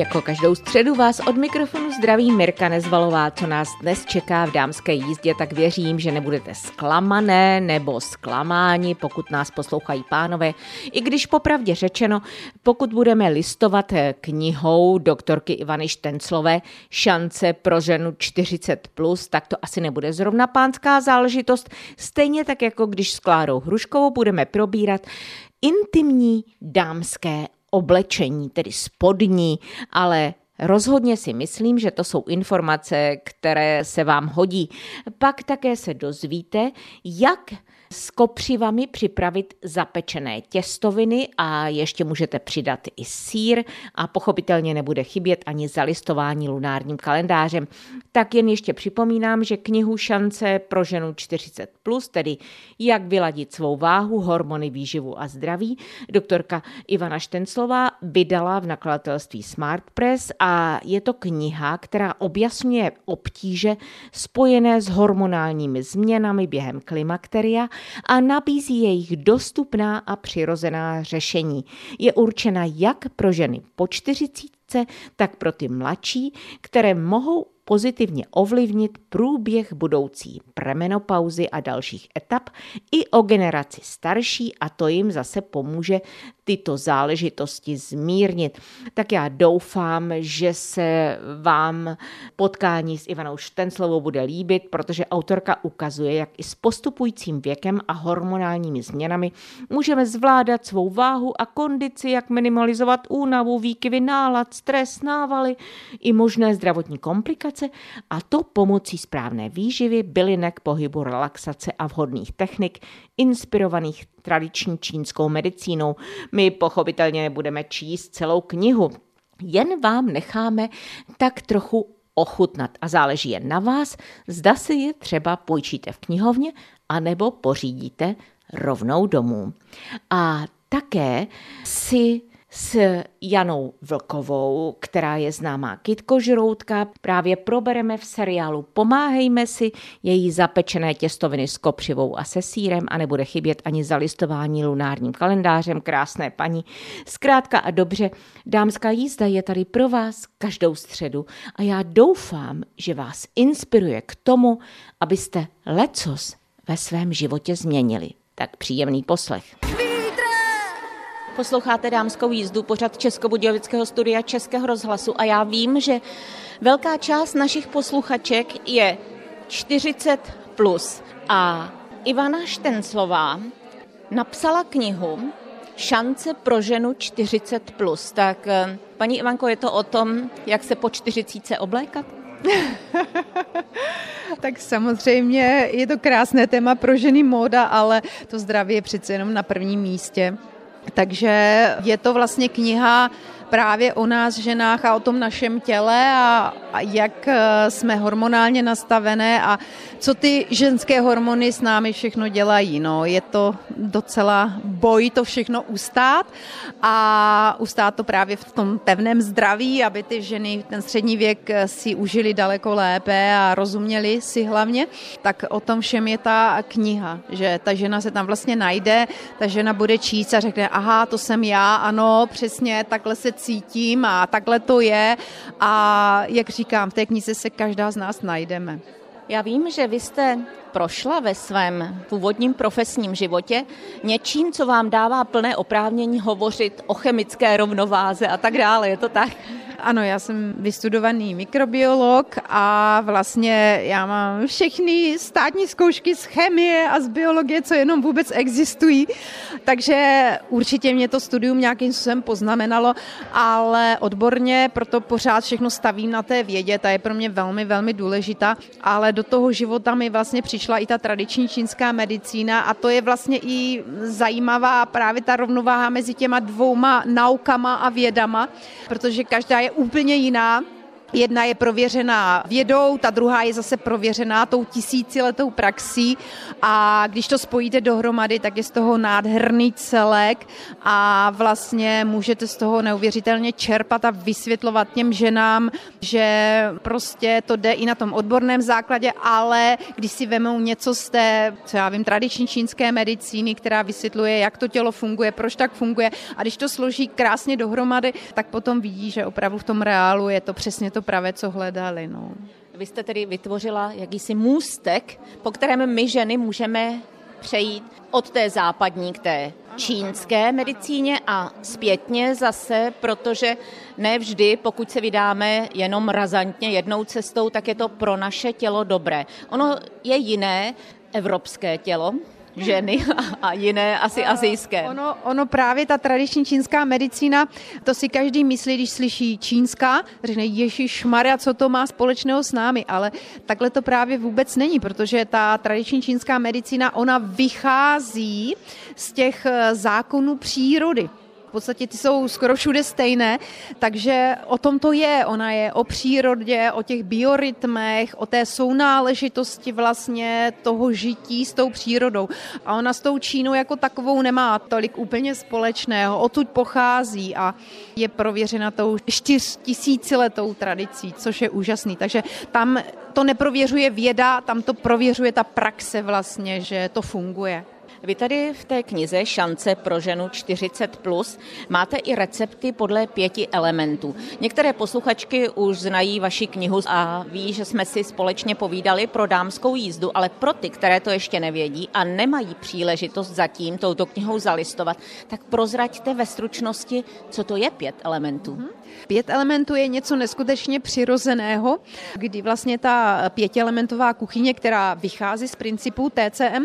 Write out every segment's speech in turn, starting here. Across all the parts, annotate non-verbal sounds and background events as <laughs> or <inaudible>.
Jako každou středu vás od mikrofonu zdraví Mirka Nezvalová, co nás dnes čeká v dámské jízdě, tak věřím, že nebudete zklamané nebo zklamáni, pokud nás poslouchají pánové. I když popravdě řečeno, pokud budeme listovat knihou doktorky Ivany Štenclové Šance pro ženu 40+, plus, tak to asi nebude zrovna pánská záležitost, stejně tak jako když s Klárou Hruškovou budeme probírat intimní dámské oblečení, tedy spodní, ale Rozhodně si myslím, že to jsou informace, které se vám hodí. Pak také se dozvíte, jak s kopřivami připravit zapečené těstoviny a ještě můžete přidat i sír a pochopitelně nebude chybět ani zalistování lunárním kalendářem. Tak jen ještě připomínám, že knihu Šance pro ženu 40+, plus, tedy jak vyladit svou váhu, hormony, výživu a zdraví, doktorka Ivana Štenclová vydala v nakladatelství Smart Press a je to kniha, která objasňuje obtíže spojené s hormonálními změnami během klimakteria a nabízí jejich dostupná a přirozená řešení. Je určena jak pro ženy po čtyřicítce, tak pro ty mladší, které mohou pozitivně ovlivnit průběh budoucí premenopauzy a dalších etap i o generaci starší a to jim zase pomůže tyto záležitosti zmírnit. Tak já doufám, že se vám potkání s Ivanou Štenslovou bude líbit, protože autorka ukazuje, jak i s postupujícím věkem a hormonálními změnami můžeme zvládat svou váhu a kondici, jak minimalizovat únavu, výkyvy nálad, stres, návaly i možné zdravotní komplikace a to pomocí správné výživy, bylinek, pohybu, relaxace a vhodných technik, inspirovaných tradiční čínskou medicínou. My pochopitelně nebudeme číst celou knihu, jen vám necháme tak trochu ochutnat a záleží jen na vás, zda si je třeba půjčíte v knihovně anebo pořídíte rovnou domů. A také si s Janou Vlkovou, která je známá kitkožroutka. Právě probereme v seriálu Pomáhejme si její zapečené těstoviny s kopřivou a se sírem a nebude chybět ani zalistování lunárním kalendářem. Krásné paní. Zkrátka a dobře, dámská jízda je tady pro vás každou středu a já doufám, že vás inspiruje k tomu, abyste lecos ve svém životě změnili. Tak příjemný poslech. Posloucháte dámskou jízdu, pořad Českobudějovického studia Českého rozhlasu a já vím, že velká část našich posluchaček je 40 plus. A Ivana Štenclová napsala knihu Šance pro ženu 40 plus. Tak eh, paní Ivanko, je to o tom, jak se po 40 oblékat? <laughs> tak samozřejmě je to krásné téma pro ženy móda, ale to zdraví je přece jenom na prvním místě. Takže je to vlastně kniha právě o nás ženách a o tom našem těle a, a jak eh, jsme hormonálně nastavené a co ty ženské hormony s námi všechno dělají. No, je to docela boj to všechno ustát a ustát to právě v tom pevném zdraví, aby ty ženy ten střední věk eh, si užili daleko lépe a rozuměli si hlavně. Tak o tom všem je ta kniha, že ta žena se tam vlastně najde, ta žena bude číst a řekne, aha, to jsem já, ano, přesně, takhle se cítím a takhle to je a jak říkám, v té knize se každá z nás najdeme. Já vím, že vy jste prošla ve svém původním profesním životě něčím, co vám dává plné oprávnění hovořit o chemické rovnováze a tak dále. Je to tak? Ano, já jsem vystudovaný mikrobiolog a vlastně já mám všechny státní zkoušky z chemie a z biologie, co jenom vůbec existují. Takže určitě mě to studium nějakým způsobem poznamenalo, ale odborně proto pořád všechno stavím na té vědě, ta je pro mě velmi, velmi důležitá, ale do toho života mi vlastně přišla i ta tradiční čínská medicína a to je vlastně i zajímavá právě ta rovnováha mezi těma dvouma naukama a vědama, protože každá je úplně jiná Jedna je prověřená vědou, ta druhá je zase prověřená tou tisíciletou praxí. A když to spojíte dohromady, tak je z toho nádherný celek a vlastně můžete z toho neuvěřitelně čerpat a vysvětlovat těm ženám, že prostě to jde i na tom odborném základě, ale když si vemou něco z té, co já vím, tradiční čínské medicíny, která vysvětluje, jak to tělo funguje, proč tak funguje a když to složí krásně dohromady, tak potom vidí, že opravdu v tom reálu je to přesně to pravé, co hledali. No. Vy jste tedy vytvořila jakýsi můstek, po kterém my ženy můžeme přejít od té západní k té čínské medicíně a zpětně zase, protože ne vždy, pokud se vydáme jenom razantně jednou cestou, tak je to pro naše tělo dobré. Ono je jiné evropské tělo, ženy a jiné asi azijské. Ono, ono právě ta tradiční čínská medicína, to si každý myslí, když slyší čínská, řekne Ježíš Maria, co to má společného s námi, ale takhle to právě vůbec není, protože ta tradiční čínská medicína, ona vychází z těch eh, zákonů přírody. V podstatě ty jsou skoro všude stejné, takže o tom to je. Ona je o přírodě, o těch biorytmech, o té sounáležitosti vlastně toho žití s tou přírodou. A ona s tou Čínou jako takovou nemá tolik úplně společného. Odtud pochází a je prověřena tou čtyřtisíciletou tradicí, což je úžasný. Takže tam to neprověřuje věda, tam to prověřuje ta praxe vlastně, že to funguje. Vy tady v té knize Šance pro ženu 40 plus máte i recepty podle pěti elementů. Některé posluchačky už znají vaši knihu a ví, že jsme si společně povídali pro dámskou jízdu, ale pro ty, které to ještě nevědí a nemají příležitost zatím touto knihou zalistovat, tak prozraďte ve stručnosti, co to je pět elementů. Hmm. Pět elementů je něco neskutečně přirozeného, kdy vlastně ta pětielementová kuchyně, která vychází z principu TCM,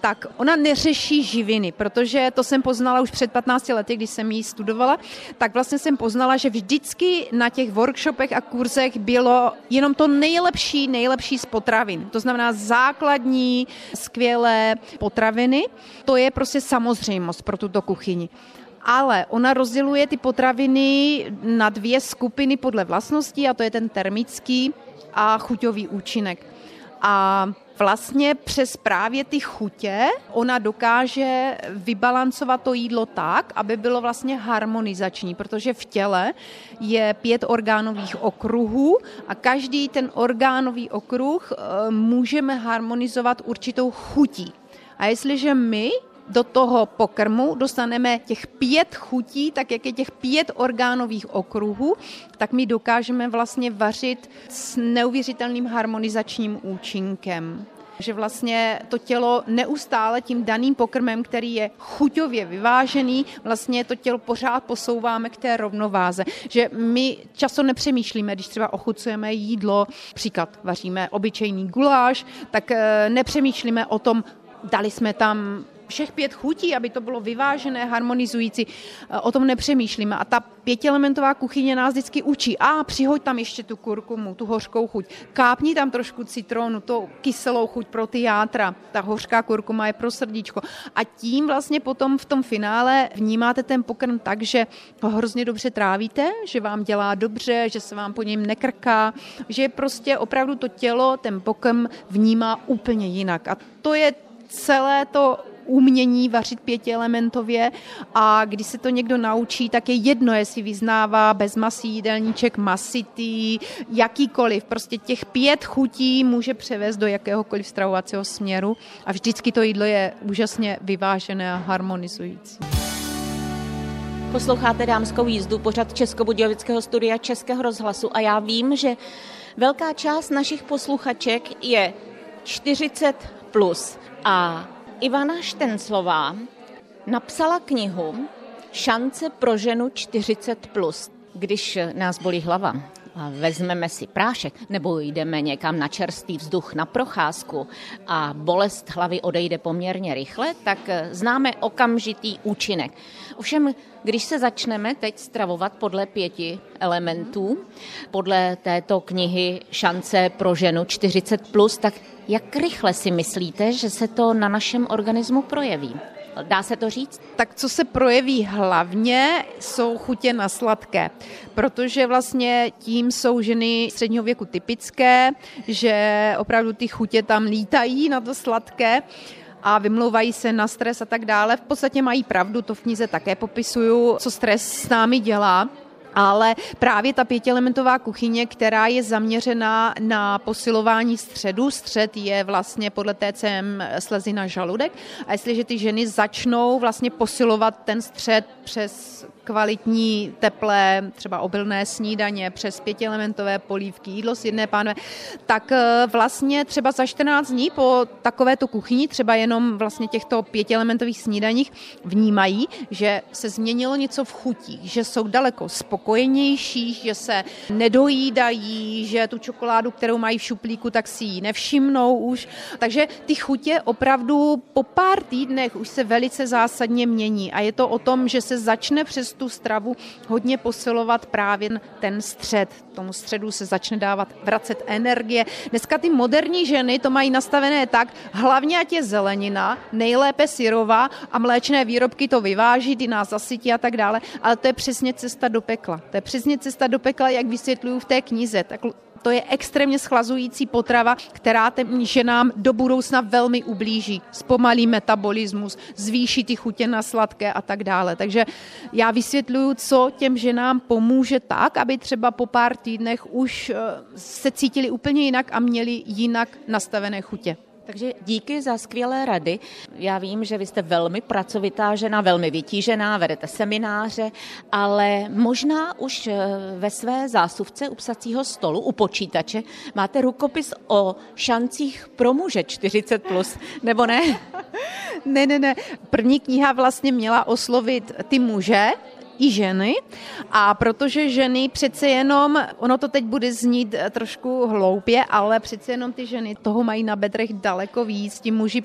tak ona neřeší živiny, protože to jsem poznala už před 15 lety, když jsem ji studovala, tak vlastně jsem poznala, že vždycky na těch workshopech a kurzech bylo jenom to nejlepší, nejlepší z potravin. To znamená základní, skvělé potraviny. To je prostě samozřejmost pro tuto kuchyni ale ona rozděluje ty potraviny na dvě skupiny podle vlastností a to je ten termický a chuťový účinek. A vlastně přes právě ty chutě ona dokáže vybalancovat to jídlo tak, aby bylo vlastně harmonizační, protože v těle je pět orgánových okruhů a každý ten orgánový okruh eh, můžeme harmonizovat určitou chutí. A jestliže my do toho pokrmu dostaneme těch pět chutí, tak jak je těch pět orgánových okruhů, tak my dokážeme vlastně vařit s neuvěřitelným harmonizačním účinkem že vlastně to tělo neustále tím daným pokrmem, který je chuťově vyvážený, vlastně to tělo pořád posouváme k té rovnováze. Že my často nepřemýšlíme, když třeba ochucujeme jídlo, příklad vaříme obyčejný guláš, tak eh, nepřemýšlíme o tom, dali jsme tam všech pět chutí, aby to bylo vyvážené, harmonizující. Eh, o tom nepřemýšlíme. A ta pětielementová kuchyně nás vždycky učí. A přihoď tam ještě tu kurkumu, tu hořkou chuť. Kápni tam trošku citronu, to kyselou chuť pro ty játra. Ta hořká kurkuma je pro srdíčko. A tím vlastně potom v tom finále vnímáte ten pokrm tak, že ho hrozně dobře trávíte, že vám dělá dobře, že se vám po něm nekrká, že prostě opravdu to tělo ten pokrm vnímá úplně jinak. A to je celé to umění vařit pětielementově a když se to někdo naučí, tak je jedno, jestli vyznává bez masí jídelníček, masitý, jakýkoliv. Prostě těch pět chutí může převést do jakéhokoliv stravovacího směru a vždycky to jídlo je úžasně vyvážené a harmonizující. Posloucháte dámskou jízdu, pořad Českobudějovického studia Českého rozhlasu a já vím, že velká část našich posluchaček je 40 plus a Ivana Štenclová napsala knihu Šance pro ženu 40+. Plus. Když nás bolí hlava, vezmeme si prášek nebo jdeme někam na čerstvý vzduch na procházku a bolest hlavy odejde poměrně rychle, tak známe okamžitý účinek. Ovšem, když se začneme teď stravovat podle pěti elementů, podle této knihy Šance pro ženu 40+, plus, tak jak rychle si myslíte, že se to na našem organismu projeví? Dá se to říct? Tak co se projeví hlavně, jsou chutě na sladké, protože vlastně tím jsou ženy středního věku typické, že opravdu ty chutě tam lítají na to sladké a vymlouvají se na stres a tak dále. V podstatě mají pravdu, to v knize také popisuju, co stres s námi dělá ale právě ta pětielementová kuchyně, která je zaměřená na posilování středu, střed je vlastně podle TCM slezina žaludek. A jestliže ty ženy začnou vlastně posilovat ten střed přes kvalitní, teplé, třeba obilné snídaně, přes pětielementové polívky, jídlo z jedné pánve, tak eh, vlastně třeba za 14 dní po takovéto kuchyni, třeba jenom vlastně těchto pětielementových snídaních, vnímají, že se změnilo něco v chutí, že jsou daleko spokojenější, že se nedojídají, že tu čokoládu, kterou mají v šuplíku, tak si ji nevšimnou už. Takže ty chutě opravdu po pár týdnech už se velice zásadně mění a je to o tom, že se začne přes tu stravu hodně posilovat právě ten střed. Tomu středu se začne dávat, vracet energie. Dneska ty moderní ženy to mají nastavené tak, hlavně ať je zelenina, nejlépe syrová a mléčné výrobky to vyváží, ty nás zasytí a tak dále, ale to je přesně cesta do pekla. To je přesně cesta do pekla, jak vysvětluju v té knize. Tak to je extrémně schlazující potrava, která těm ženám do budoucna velmi ublíží. Zpomalí metabolismus, zvýší ty chutě na sladké a tak dále. Takže já vysvětluju, co těm ženám pomůže tak, aby třeba po pár týdnech už eh, se cítili úplně jinak a měli jinak nastavené chutě. Takže díky za skvělé rady. Já vím, že vy jste velmi pracovitá žena, velmi vytížená, vedete semináře, ale možná už eh, ve své zásuvce u psacího stolu, u počítače, máte rukopis o šancích pro muže 40+, plus, nebo ne? <laughs> ne, ne, ne. První kniha vlastně měla oslovit ty muže, i ženy. A protože ženy přece jenom, ono to teď bude znít eh, trošku hloupě, ale přece jenom ty ženy toho mají na bedrech daleko víc, ti muži.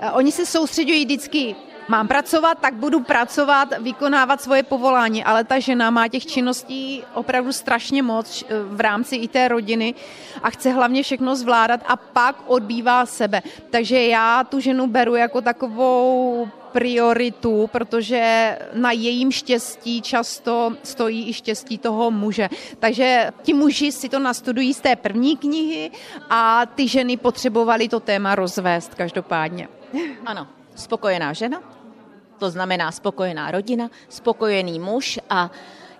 Eh, oni se soustředují vždycky mám pracovat, tak budu pracovat, vykonávat svoje povolání, ale ta žena má těch činností opravdu strašně moc eh, v rámci i té rodiny a chce hlavně všechno zvládat a pak odbývá sebe. Takže já tu ženu beru jako takovou prioritu, protože na jejím štěstí často stojí i štěstí toho muže. Takže ti muži si to nastudují z té první knihy a ty ženy potřebovaly to téma rozvést každopádně. Ano, spokojená žena, to znamená spokojená rodina, spokojený muž a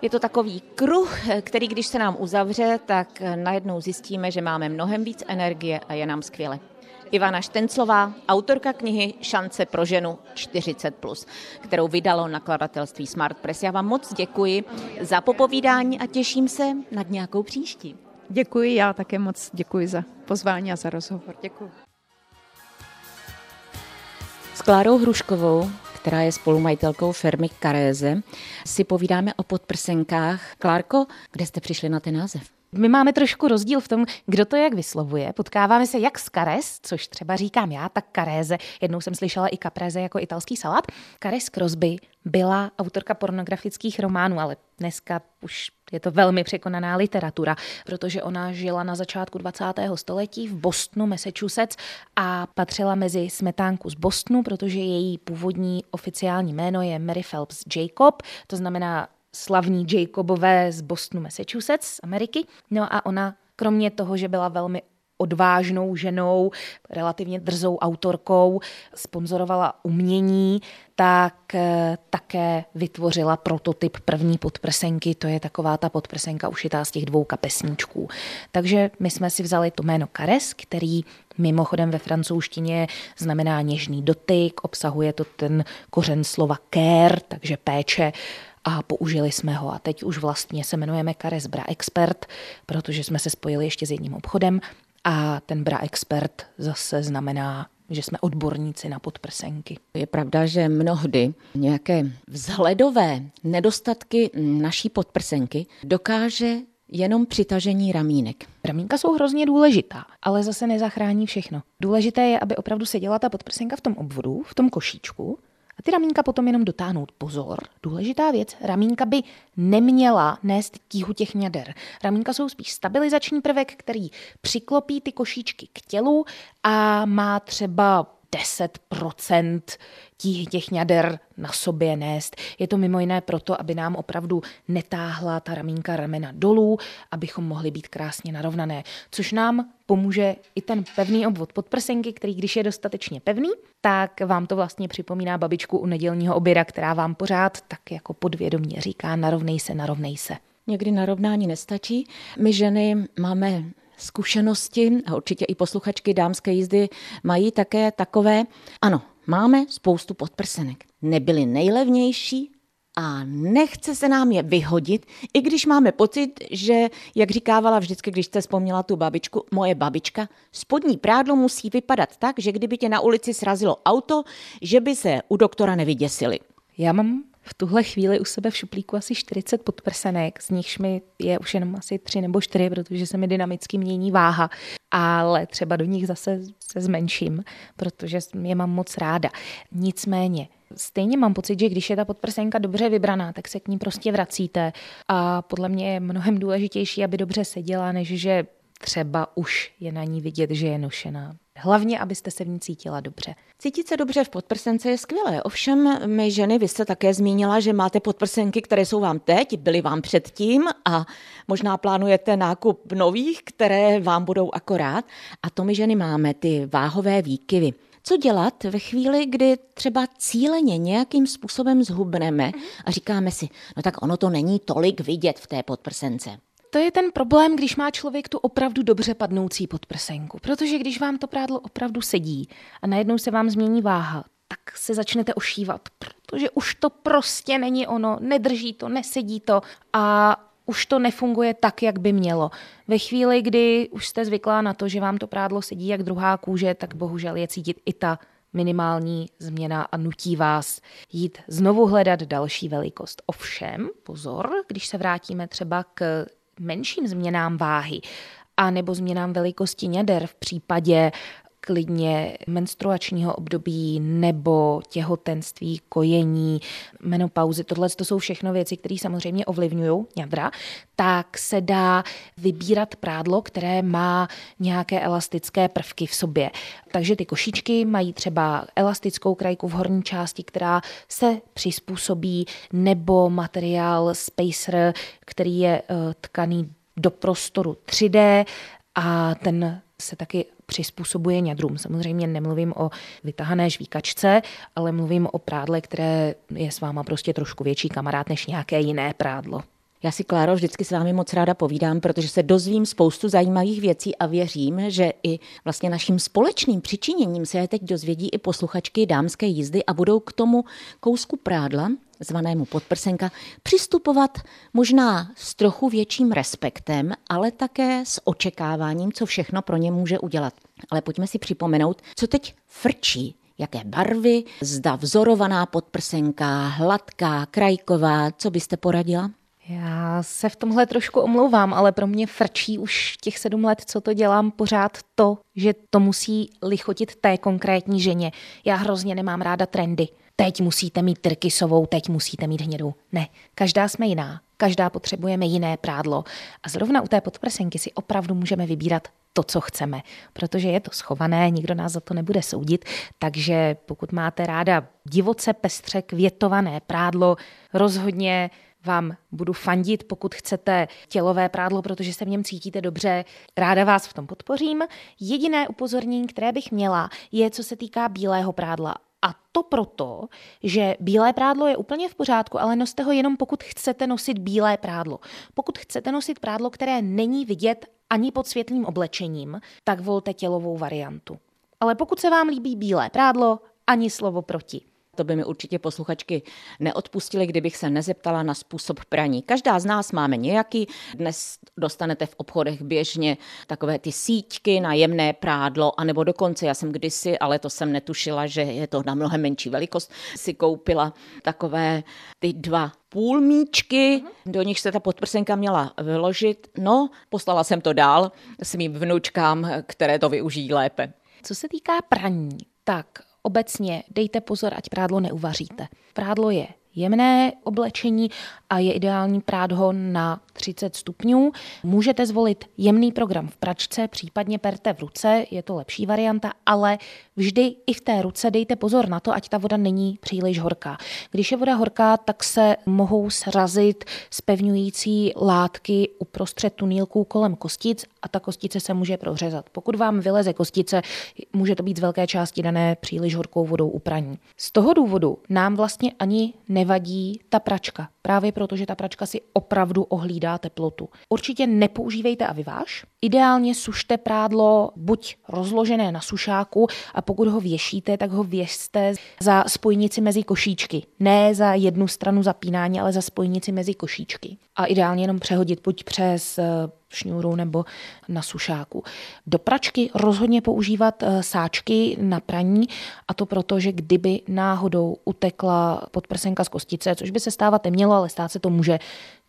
je to takový kruh, který když se nám uzavře, tak najednou zjistíme, že máme mnohem víc energie a je nám skvěle. Ivana Štenclová, autorka knihy Šance pro ženu 40+, kterou vydalo nakladatelství Smart Press. Já vám moc děkuji za popovídání a těším se nad nějakou příští. Děkuji, já také moc děkuji za pozvání a za rozhovor. Děkuji. S Klárou Hruškovou která je spolumajitelkou firmy Karéze, si povídáme o podprsenkách. Klárko, kde jste přišli na ten název? My máme trošku rozdíl v tom, kdo to jak vyslovuje. Potkáváme se jak s kares, což třeba říkám já, tak karéze. Jednou jsem slyšela i kapréze jako italský salát. Kares Crosby byla autorka pornografických románů, ale dneska už je to velmi překonaná literatura, protože ona žila na začátku 20. století v Bostonu, Massachusetts a patřila mezi smetánku z Bostonu, protože její původní oficiální jméno je Mary Phelps Jacob, to znamená slavní Jacobové z Bostonu, Massachusetts, z Ameriky. No a ona kromě toho, že byla velmi odvážnou ženou, relativně drzou autorkou, sponzorovala umění, tak eh, také vytvořila prototyp první podprsenky, to je taková ta podprsenka ušitá z těch dvou kapesníčků. Takže my jsme si vzali to jméno Kares, který mimochodem ve francouzštině znamená něžný dotyk, obsahuje to ten kořen slova care, takže péče, a použili jsme ho. A teď už vlastně se jmenujeme Kares Bra Expert, protože jsme se spojili ještě s jedním obchodem a ten Bra Expert zase znamená že jsme odborníci na podprsenky. Je pravda, že mnohdy nějaké vzhledové nedostatky naší podprsenky dokáže jenom přitažení ramínek. Ramínka jsou hrozně důležitá, ale zase nezachrání všechno. Důležité je, aby opravdu seděla ta podprsenka v tom obvodu, v tom košíčku a ty ramínka potom jenom dotáhnout. Pozor, důležitá věc, ramínka by neměla nést tíhu těch ňader. Ramínka jsou spíš stabilizační prvek, který přiklopí ty košíčky k tělu a má třeba 10% těch, těch ňader na sobě nést. Je to mimo jiné proto, aby nám opravdu netáhla ta ramínka ramena dolů, abychom mohli být krásně narovnané, což nám pomůže i ten pevný obvod podprsenky, který když je dostatečně pevný, tak vám to vlastně připomíná babičku u nedělního oběda, která vám pořád tak jako podvědomě říká narovnej se, narovnej se. Někdy narovnání nestačí. My ženy máme zkušenosti, a určitě i posluchačky dámské jízdy mají také takové, ano, máme spoustu podprsenek. Nebyly nejlevnější, a nechce se nám je vyhodit, i když máme pocit, že, jak říkávala vždycky, když jste vzpomněla tu babičku, moje babička, spodní prádlo musí vypadat tak, že kdyby tě na ulici srazilo auto, že by se u doktora nevyděsili. Já mám v tuhle chvíli u sebe v šuplíku asi 40 podprsenek, z nichž mi je už jenom asi 3 nebo 4, protože se mi dynamicky mění váha, ale třeba do nich zase se zmenším, protože je mám moc ráda. Nicméně, Stejně mám pocit, že když je ta podprsenka dobře vybraná, tak se k ní prostě vracíte a podle mě je mnohem důležitější, aby dobře seděla, než že třeba už je na ní vidět, že je nošená. Hlavně, abyste se v ní cítila dobře. Cítit se dobře v podprsence je skvělé. Ovšem, my ženy, vy jste také zmínila, že máte podprsenky, které jsou vám teď, byly vám předtím a možná plánujete nákup nových, které vám budou akorát. A to my ženy máme, ty váhové výkyvy. Co dělat ve chvíli, kdy třeba cíleně nějakým způsobem zhubneme a říkáme si, no tak ono to není tolik vidět v té podprsence. To je ten problém, když má člověk tu opravdu dobře padnoucí podprsenku. Protože když vám to prádlo opravdu sedí a najednou se vám změní váha, tak se začnete ošívat, protože už to prostě není ono, nedrží to, nesedí to a už to nefunguje tak, jak by mělo. Ve chvíli, kdy už jste zvyklá na to, že vám to prádlo sedí jak druhá kůže, tak bohužel je cítit i ta minimální změna a nutí vás jít znovu hledat další velikost. Ovšem, pozor, když se vrátíme třeba k menším změnám váhy a nebo změnám velikosti něder v případě klidně menstruačního období nebo těhotenství, kojení, menopauzy, tohle to jsou všechno věci, které samozřejmě ovlivňují jadra, tak se dá vybírat prádlo, které má nějaké elastické prvky v sobě. Takže ty košičky mají třeba elastickou krajku v horní části, která se přizpůsobí, nebo materiál Spacer, který je uh, tkaný do prostoru 3D a ten se taky přizpůsobuje ňadrům. Samozřejmě nemluvím o vytahané žvíkačce, ale mluvím o prádle, které je s váma prostě trošku větší kamarád než nějaké jiné prádlo. Já si, Kláro, vždycky s vámi moc ráda povídám, protože se dozvím spoustu zajímavých věcí a věřím, že i vlastně naším společným přičiněním se je teď dozvědí i posluchačky dámské jízdy a budou k tomu kousku prádla, zvanému podprsenka, přistupovat možná s trochu větším respektem, ale také s očekáváním, co všechno pro ně může udělat. Ale pojďme si připomenout, co teď frčí jaké barvy, zda vzorovaná podprsenka, hladká, krajková, co byste poradila? Já se v tomhle trošku omlouvám, ale pro mě frčí už těch sedm let, co to dělám, pořád to, že to musí lichotit té konkrétní ženě. Já hrozně nemám ráda trendy. Teď musíte mít trkysovou, teď musíte mít hnědou. Ne, každá jsme jiná, každá potřebujeme jiné prádlo. A zrovna u té podprsenky si opravdu můžeme vybírat to, co chceme, protože je to schované, nikdo nás za to nebude soudit, takže pokud máte ráda divoce pestře květované prádlo, rozhodně vám budu fandit, pokud chcete tělové prádlo, protože se v něm cítíte dobře. Ráda vás v tom podpořím. Jediné upozornění, které bych měla, je co se týká bílého prádla. A to proto, že bílé prádlo je úplně v pořádku, ale noste ho jenom pokud chcete nosit bílé prádlo. Pokud chcete nosit prádlo, které není vidět ani pod světlým oblečením, tak volte tělovou variantu. Ale pokud se vám líbí bílé prádlo, ani slovo proti. To by mi určitě posluchačky neodpustili, kdybych se nezeptala na způsob praní. Každá z nás máme nějaký. Dnes dostanete v obchodech běžně takové ty síťky na jemné prádlo, anebo dokonce, já jsem kdysi, ale to jsem netušila, že je to na mnohem menší velikost, si koupila takové ty dva půlmíčky, do nich se ta podprsenka měla vyložit. No, poslala jsem to dál svým vnučkám, které to využijí lépe. Co se týká praní, tak Obecně dejte pozor, ať prádlo neuvaříte. Prádlo je jemné oblečení a je ideální prát ho na 30 stupňů. Můžete zvolit jemný program v pračce, případně perte v ruce, je to lepší varianta, ale vždy i v té ruce dejte pozor na to, ať ta voda není příliš horká. Když je voda horká, tak se mohou srazit spevňující látky uprostřed tunílků kolem kostic a ta kostice se může prohřezat. Pokud vám vyleze kostice, může to být z velké části dané příliš horkou vodou u praní. Z toho důvodu nám vlastně ani nevadí ta pračka, právě protože ta pračka si opravdu ohlídá teplotu. Určitě nepoužívejte aviváž. Ideálně sušte prádlo buď rozložené na sušáku a pokud ho věšíte, tak ho věšte za spojnici mezi košíčky. Ne za jednu stranu zapínání, ale za spojnici mezi košíčky. A ideálně jenom přehodit buď přes eh, šňůru nebo na sušáku. Do pračky rozhodně používat eh, sáčky na praní a to proto, že kdyby náhodou utekla podprsenka z kostice, což by se stávat nemělo, ale stát se to může,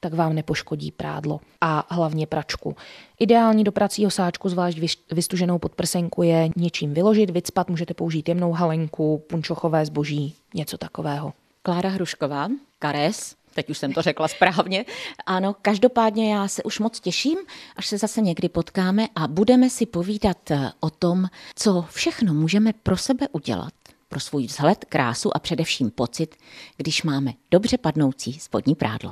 tak vám nepoškodí prádlo a hlavně pračku. Ideální do pracího sáčku, zvlášť vystuženou podprsenku, je něčím vyložit, vycpat, můžete použít jemnou halenku, punčochové zboží, něco takového. Klára Hrušková, Kares, Teď už jsem to řekla správně. Ano, každopádně já se už moc těším, až se zase někdy potkáme a budeme si povídat eh, o tom, co všechno můžeme pro sebe udělat, pro svůj vzhled, krásu a především pocit, když máme dobře padnoucí spodní prádlo.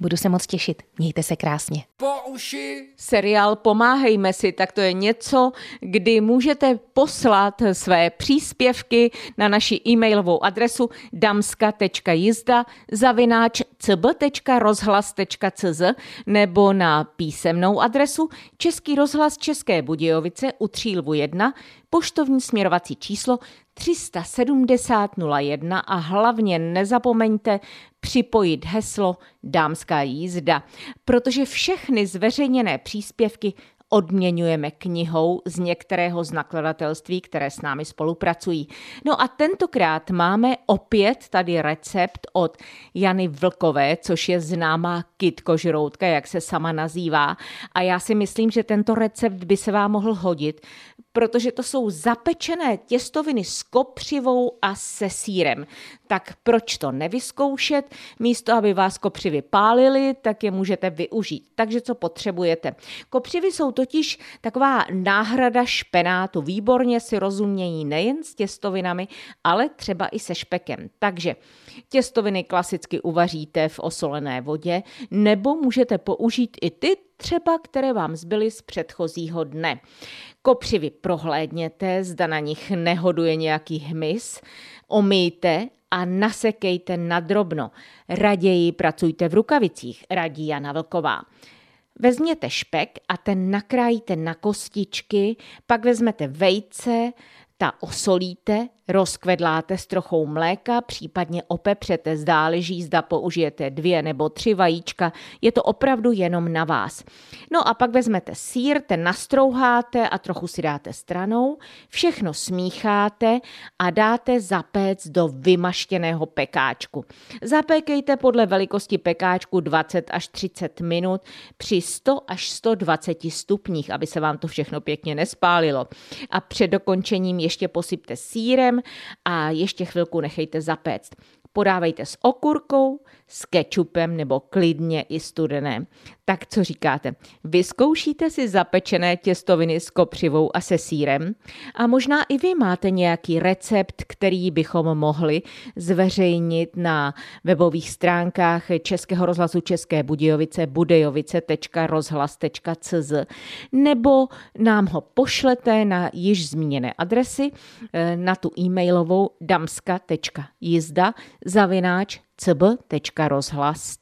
Budu se moc těšit. Mějte se krásně. Po uši. Seriál Pomáhejme si, tak to je něco, kdy můžete poslat své příspěvky na naši e-mailovou adresu damska.jizda zavináč cb.rozhlas.cz nebo na písemnou adresu Český rozhlas České Budějovice u Třílvu 1 poštovní směrovací číslo 37001 a hlavně nezapomeňte připojit heslo Dámská jízda, protože všechny zveřejněné příspěvky odměňujeme knihou z některého z nakladatelství, které s námi spolupracují. No a tentokrát máme opět tady recept od Jany Vlkové, což je známá kitkožroutka, jak se sama nazývá. A já si myslím, že tento recept by se vám mohl hodit, protože to jsou zapečené těstoviny s kopřivou a se sírem. Tak proč to nevyzkoušet? Místo, aby vás kopřivy pálily, tak je můžete využít. Takže co potřebujete? Kopřivy jsou totiž taková náhrada špenátu. Výborně si rozumějí nejen s těstovinami, ale třeba i se špekem. Takže těstoviny klasicky uvaříte v osolené vodě, nebo můžete použít i ty třeba které vám zbyly z předchozího dne. Kopřivy prohlédněte, zda na nich nehoduje nějaký hmyz, omijte a nasekejte na drobno. Raději pracujte v rukavicích, radí Jana Vlková. Vezměte špek a ten nakrájíte na kostičky, pak vezmete vejce, ta osolíte, rozkvedláte s trochou mléka, případně opepřete, zdáleží, zda použijete dvě nebo tři vajíčka, je to opravdu jenom na vás. No a pak vezmete sír, ten nastrouháte a trochu si dáte stranou, všechno smícháte a dáte zapéct do vymaštěného pekáčku. Zapékejte podle velikosti pekáčku 20 až 30 minut při 100 až 120 stupních, aby se vám to všechno pěkně nespálilo. A před dokončením ještě posypte sírem, a ještě chvilku nechejte zapéct. Podávejte s okurkou, s kečupem nebo klidně i studené. Tak co říkáte? Vyzkoušíte si zapečené těstoviny s kopřivou a se sírem? A možná i vy máte nějaký recept, který bychom mohli zveřejnit na webových stránkách Českého rozhlasu České Budějovice budejovice.rozhlas.cz nebo nám ho pošlete na již zmíněné adresy eh, na tu e-mailovou damska.jizda zavináč cb.rozhlas.cz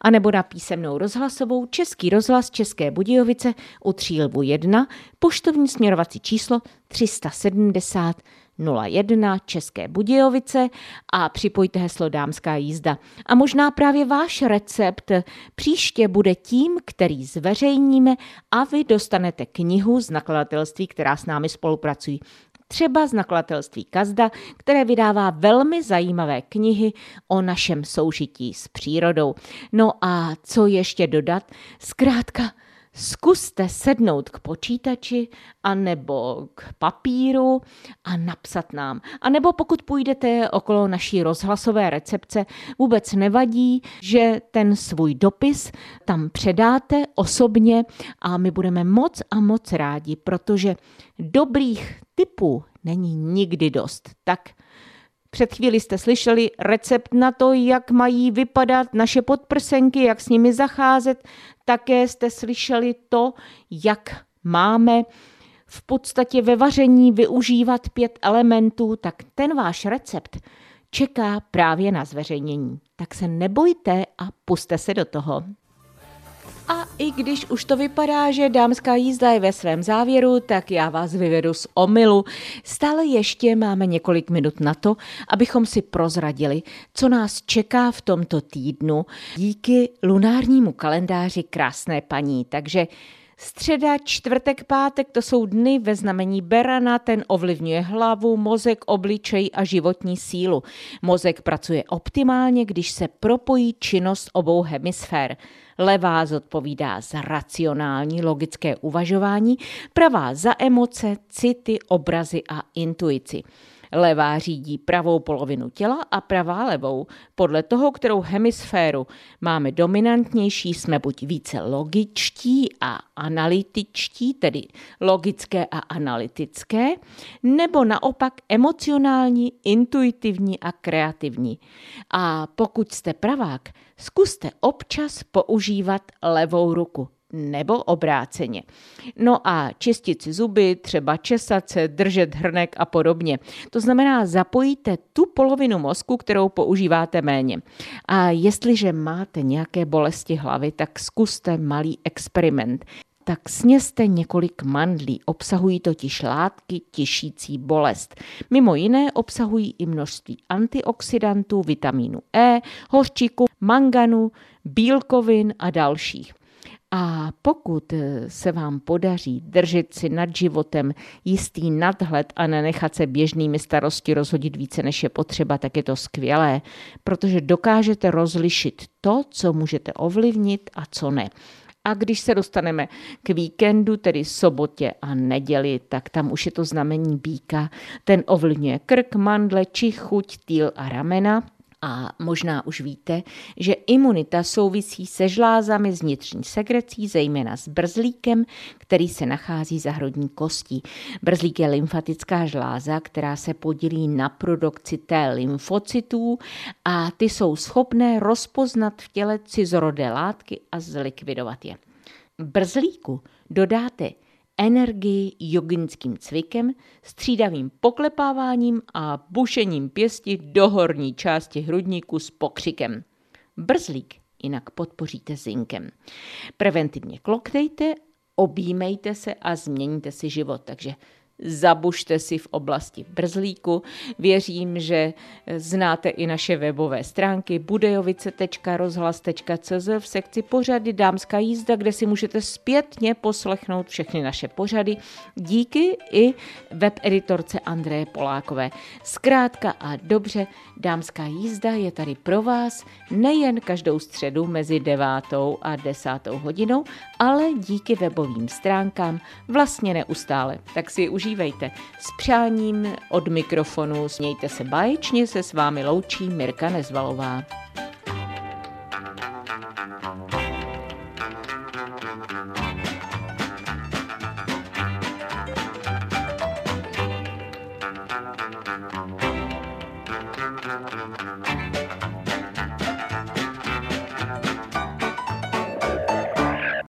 a nebo na písemnou rozhlasovou Český rozhlas České Budějovice u Třílbu 1, poštovní směrovací číslo 370 01 České Budějovice a připojte heslo Dámská jízda. A možná právě váš recept příště bude tím, který zveřejníme a vy dostanete knihu z nakladatelství, která s námi spolupracují třeba z nakladatelství Kazda, které vydává velmi zajímavé knihy o našem soužití s přírodou. No a co ještě dodat? Zkrátka, zkuste sednout k počítači a nebo k papíru a napsat nám. A nebo pokud půjdete okolo naší rozhlasové recepce, vůbec nevadí, že ten svůj dopis tam předáte osobně a my budeme moc a moc rádi, protože dobrých typů není nikdy dost. Tak před chvíli jste slyšeli recept na to, jak mají vypadat naše podprsenky, jak s nimi zacházet. Také jste slyšeli to, jak máme v podstatě ve vaření využívat pět elementů, tak ten váš recept čeká právě na zveřejnění. Tak se nebojte a puste se do toho. I když už to vypadá, že dámská jízda je ve svém závěru, tak já vás vyvedu z omylu. Stále ještě máme několik minut na to, abychom si prozradili, co nás čeká v tomto týdnu díky lunárnímu kalendáři krásné paní. Takže Středa, čtvrtek, pátek to jsou dny ve znamení Berana, ten ovlivňuje hlavu, mozek, obličej a životní sílu. Mozek pracuje optimálně, když se propojí činnost obou hemisfér. Levá zodpovídá za racionální logické uvažování, pravá za emoce, city, obrazy a intuici. Levá řídí pravou polovinu těla a pravá levou. Podle toho, kterou hemisféru máme dominantnější, jsme buď více logičtí a analytičtí, tedy logické a analytické, nebo naopak emocionální, intuitivní a kreativní. A pokud jste pravák, zkuste občas používat levou ruku nebo obráceně. No a čistit si zuby, třeba česat se, držet hrnek a podobně. To znamená, zapojíte tu polovinu mozku, kterou používáte méně. A jestliže máte nějaké bolesti hlavy, tak zkuste malý experiment tak sněste několik mandlí. Obsahují totiž látky těšící bolest. Mimo jiné obsahují i množství antioxidantů, vitamínu E, hořčíku, manganu, bílkovin a dalších. A pokud se vám podaří držet si nad životem jistý nadhled a nenechat se běžnými starosti rozhodit více, než je potřeba, tak je to skvělé, protože dokážete rozlišit to, co můžete ovlivnit a co ne. A když se dostaneme k víkendu, tedy sobotě a neděli, tak tam už je to znamení býka. Ten ovlivňuje krk, mandle, či chuť, týl a ramena. A možná už víte, že imunita souvisí se žlázami z vnitřní sekrecí, zejména s brzlíkem, který se nachází za hrudní kostí. Brzlík je lymfatická žláza, která se podílí na produkci T lymfocytů a ty jsou schopné rozpoznat v těle cizorodé látky a zlikvidovat je. Brzlíku dodáte energii joginským cvikem, střídavým poklepáváním a bušením pěsti do horní části hrudníku s pokřikem. Brzlík jinak podpoříte zinkem. Preventivně kloktejte, objímejte se a změníte si život. Takže zabušte si v oblasti brzlíku. Věřím, že znáte i naše webové stránky budejovice.rozhlas.cz v sekci pořady Dámská jízda, kde si můžete zpětně poslechnout všechny naše pořady díky i web editorce Andreje Polákové. Zkrátka a dobře, Dámská jízda je tady pro vás nejen každou středu mezi devátou a desátou hodinou, ale díky webovým stránkám vlastně neustále. Tak si je užívejte. S přáním od mikrofonu smějte se báječně, se s vámi loučí Mirka Nezvalová.